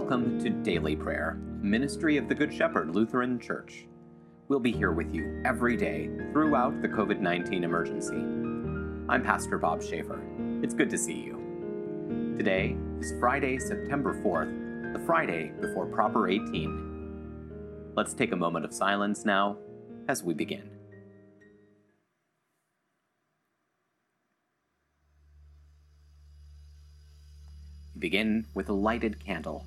Welcome to Daily Prayer, Ministry of the Good Shepherd Lutheran Church. We'll be here with you every day throughout the COVID 19 emergency. I'm Pastor Bob Schaefer. It's good to see you. Today is Friday, September 4th, the Friday before Proper 18. Let's take a moment of silence now as we begin. begin with a lighted candle.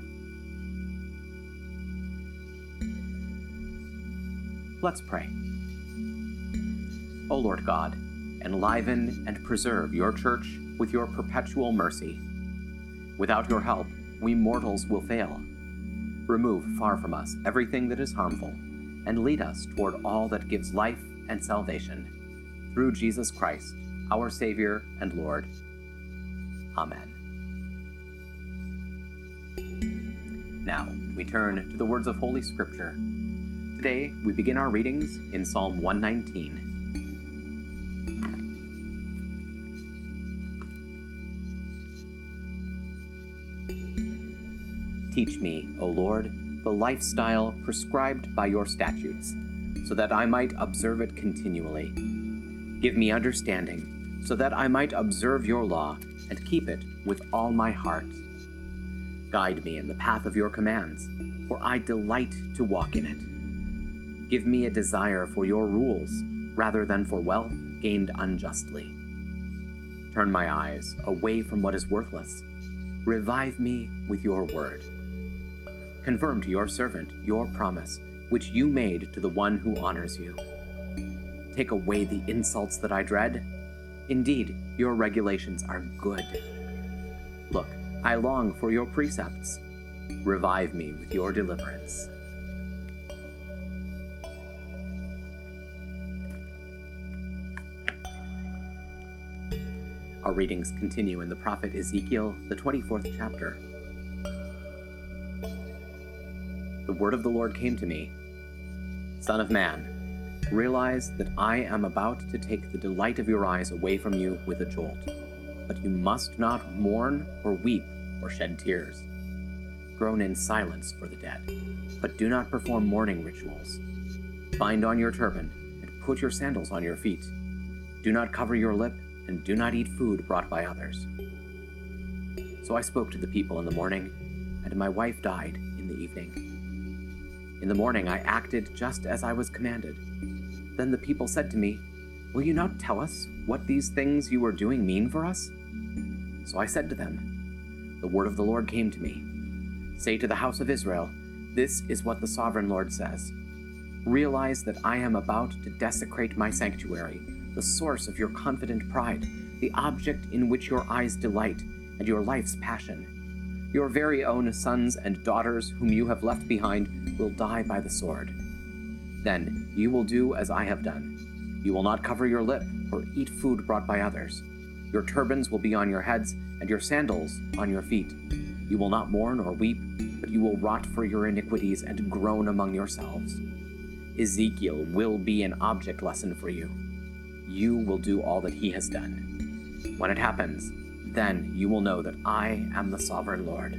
Let's pray. O Lord God, enliven and preserve your church with your perpetual mercy. Without your help, we mortals will fail. Remove far from us everything that is harmful, and lead us toward all that gives life and salvation. Through Jesus Christ, our Savior and Lord. Amen. Now, we turn to the words of Holy Scripture Today, we begin our readings in Psalm 119. Teach me, O Lord, the lifestyle prescribed by your statutes, so that I might observe it continually. Give me understanding, so that I might observe your law and keep it with all my heart. Guide me in the path of your commands, for I delight to walk in it. Give me a desire for your rules rather than for wealth gained unjustly. Turn my eyes away from what is worthless. Revive me with your word. Confirm to your servant your promise, which you made to the one who honors you. Take away the insults that I dread. Indeed, your regulations are good. Look, I long for your precepts. Revive me with your deliverance. Our readings continue in the prophet Ezekiel, the 24th chapter. The word of the Lord came to me Son of man, realize that I am about to take the delight of your eyes away from you with a jolt. But you must not mourn or weep or shed tears. Groan in silence for the dead, but do not perform mourning rituals. Bind on your turban and put your sandals on your feet. Do not cover your lip and do not eat food brought by others. So I spoke to the people in the morning, and my wife died in the evening. In the morning I acted just as I was commanded. Then the people said to me, Will you not tell us what these things you are doing mean for us? So I said to them, The word of the Lord came to me. Say to the house of Israel, This is what the sovereign Lord says. Realize that I am about to desecrate my sanctuary the source of your confident pride, the object in which your eyes delight, and your life's passion. Your very own sons and daughters, whom you have left behind, will die by the sword. Then you will do as I have done. You will not cover your lip or eat food brought by others. Your turbans will be on your heads, and your sandals on your feet. You will not mourn or weep, but you will rot for your iniquities and groan among yourselves. Ezekiel will be an object lesson for you you will do all that he has done. When it happens, then you will know that I am the sovereign Lord.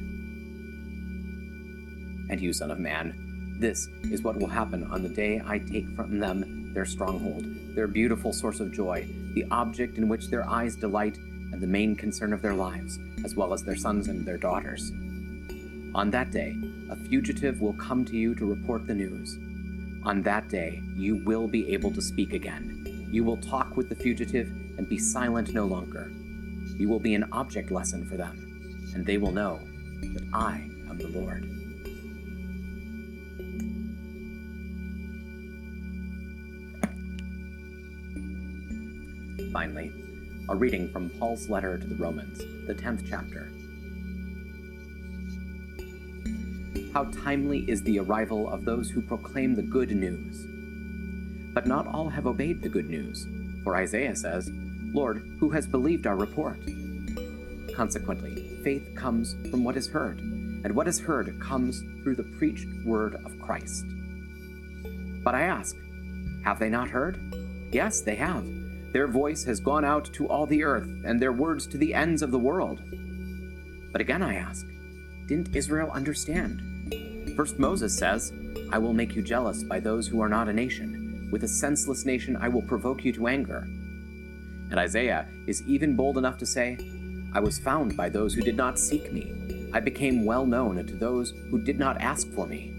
And you, Son of Man, this is what will happen on the day I take from them their stronghold, their beautiful source of joy, the object in which their eyes delight, and the main concern of their lives, as well as their sons and their daughters. On that day, a fugitive will come to you to report the news. On that day, you will be able to speak again you will talk with the fugitive and be silent no longer. You will be an object lesson for them, and they will know that I am the Lord. Finally, a reading from Paul's letter to the Romans, the 10th chapter. How timely is the arrival of those who proclaim the good news. But not all have obeyed the good news, for Isaiah says, Lord, who has believed our report? Consequently, faith comes from what is heard, and what is heard comes through the preached word of Christ. But I ask, have they not heard? Yes, they have. Their voice has gone out to all the earth, and their words to the ends of the world. But again I ask, didn't Israel understand? First Moses says, I will make you jealous by those who are not a nation. With a senseless nation I will provoke you to anger. And Isaiah is even bold enough to say, I was found by those who did not seek me. I became well known to those who did not ask for me.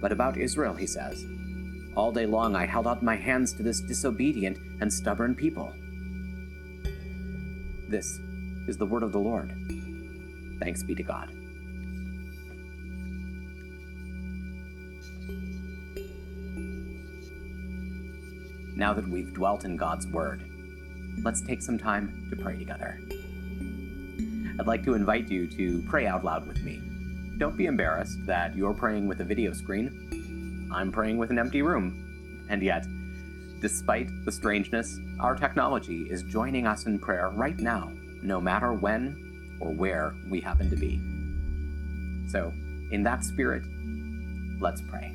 But about Israel, he says, All day long I held out my hands to this disobedient and stubborn people. This is the word of the Lord. Thanks be to God. Now that we've dwelt in God's Word, let's take some time to pray together. I'd like to invite you to pray out loud with me. Don't be embarrassed that you're praying with a video screen. I'm praying with an empty room. And yet, despite the strangeness, our technology is joining us in prayer right now, no matter when or where we happen to be. So, in that spirit, let's pray.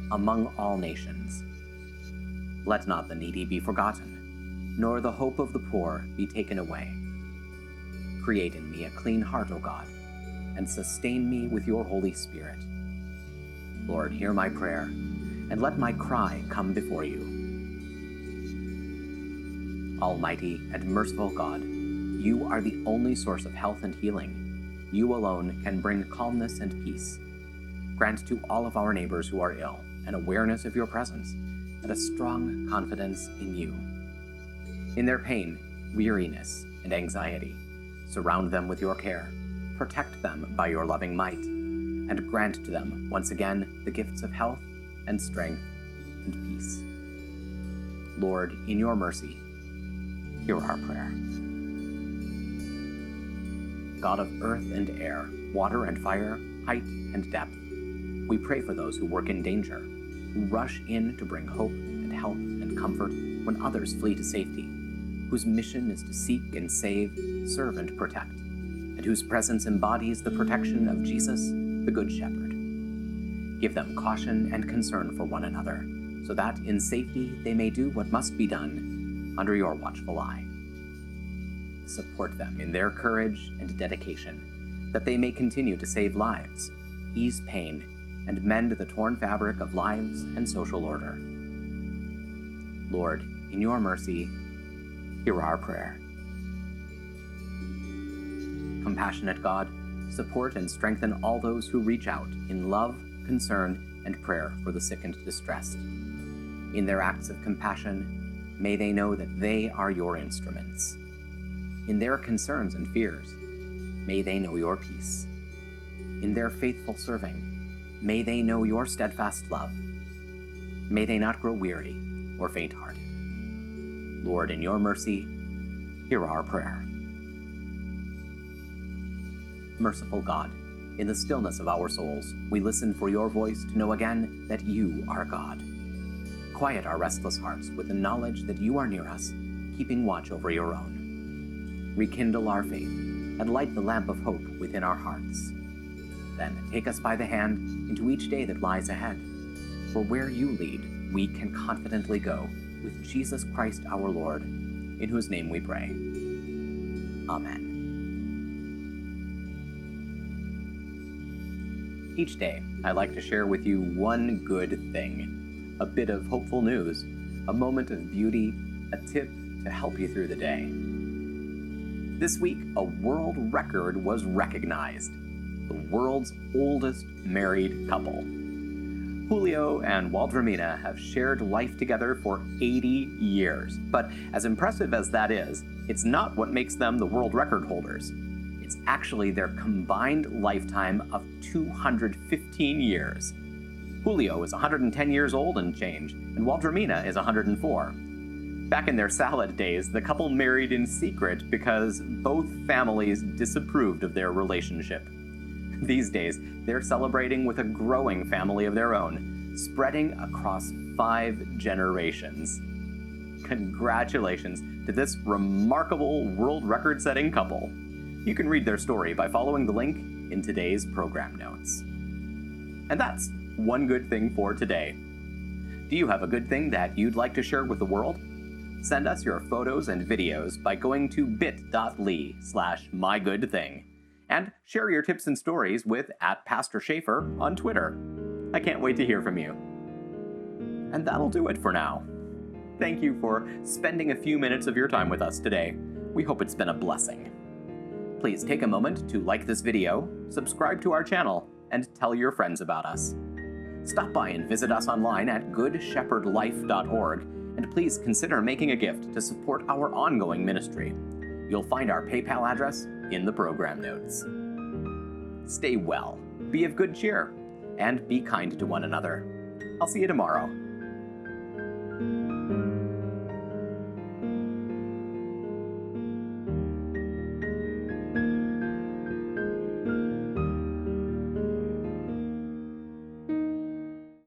among all nations. Let not the needy be forgotten, nor the hope of the poor be taken away. Create in me a clean heart, O God, and sustain me with your Holy Spirit. Lord, hear my prayer, and let my cry come before you. Almighty and merciful God, you are the only source of health and healing. You alone can bring calmness and peace. Grant to all of our neighbors who are ill an awareness of your presence, and a strong confidence in you. In their pain, weariness, and anxiety, surround them with your care, protect them by your loving might, and grant to them once again the gifts of health and strength and peace. Lord, in your mercy, hear our prayer. God of earth and air, water and fire, height and depth, we pray for those who work in danger, who rush in to bring hope and help and comfort when others flee to safety, whose mission is to seek and save, serve and protect, and whose presence embodies the protection of Jesus, the Good Shepherd. Give them caution and concern for one another, so that in safety they may do what must be done under your watchful eye. Support them in their courage and dedication, that they may continue to save lives, ease pain, and mend the torn fabric of lives and social order. Lord, in your mercy, hear our prayer. Compassionate God, support and strengthen all those who reach out in love, concern, and prayer for the sick and distressed. In their acts of compassion, may they know that they are your instruments. In their concerns and fears, may they know your peace. In their faithful serving, may they know your steadfast love. May they not grow weary or faint hearted. Lord, in your mercy, hear our prayer. Merciful God, in the stillness of our souls, we listen for your voice to know again that you are God. Quiet our restless hearts with the knowledge that you are near us, keeping watch over your own. Rekindle our faith and light the lamp of hope within our hearts. Then take us by the hand into each day that lies ahead. For where you lead, we can confidently go with Jesus Christ our Lord, in whose name we pray. Amen. Each day, I like to share with you one good thing a bit of hopeful news, a moment of beauty, a tip to help you through the day. This week, a world record was recognized the world's oldest married couple. Julio and Waldramina have shared life together for 80 years. But as impressive as that is, it's not what makes them the world record holders. It's actually their combined lifetime of 215 years. Julio is 110 years old and change, and Waldramina is 104. Back in their salad days, the couple married in secret because both families disapproved of their relationship. These days, they're celebrating with a growing family of their own, spreading across five generations. Congratulations to this remarkable world record setting couple. You can read their story by following the link in today's program notes. And that's one good thing for today. Do you have a good thing that you'd like to share with the world? Send us your photos and videos by going to bit.ly slash mygoodthing and share your tips and stories with at Pastor Schaefer on Twitter. I can't wait to hear from you. And that'll do it for now. Thank you for spending a few minutes of your time with us today. We hope it's been a blessing. Please take a moment to like this video, subscribe to our channel, and tell your friends about us. Stop by and visit us online at goodshepherdlife.org, and please consider making a gift to support our ongoing ministry. You'll find our PayPal address in the program notes. Stay well, be of good cheer, and be kind to one another. I'll see you tomorrow.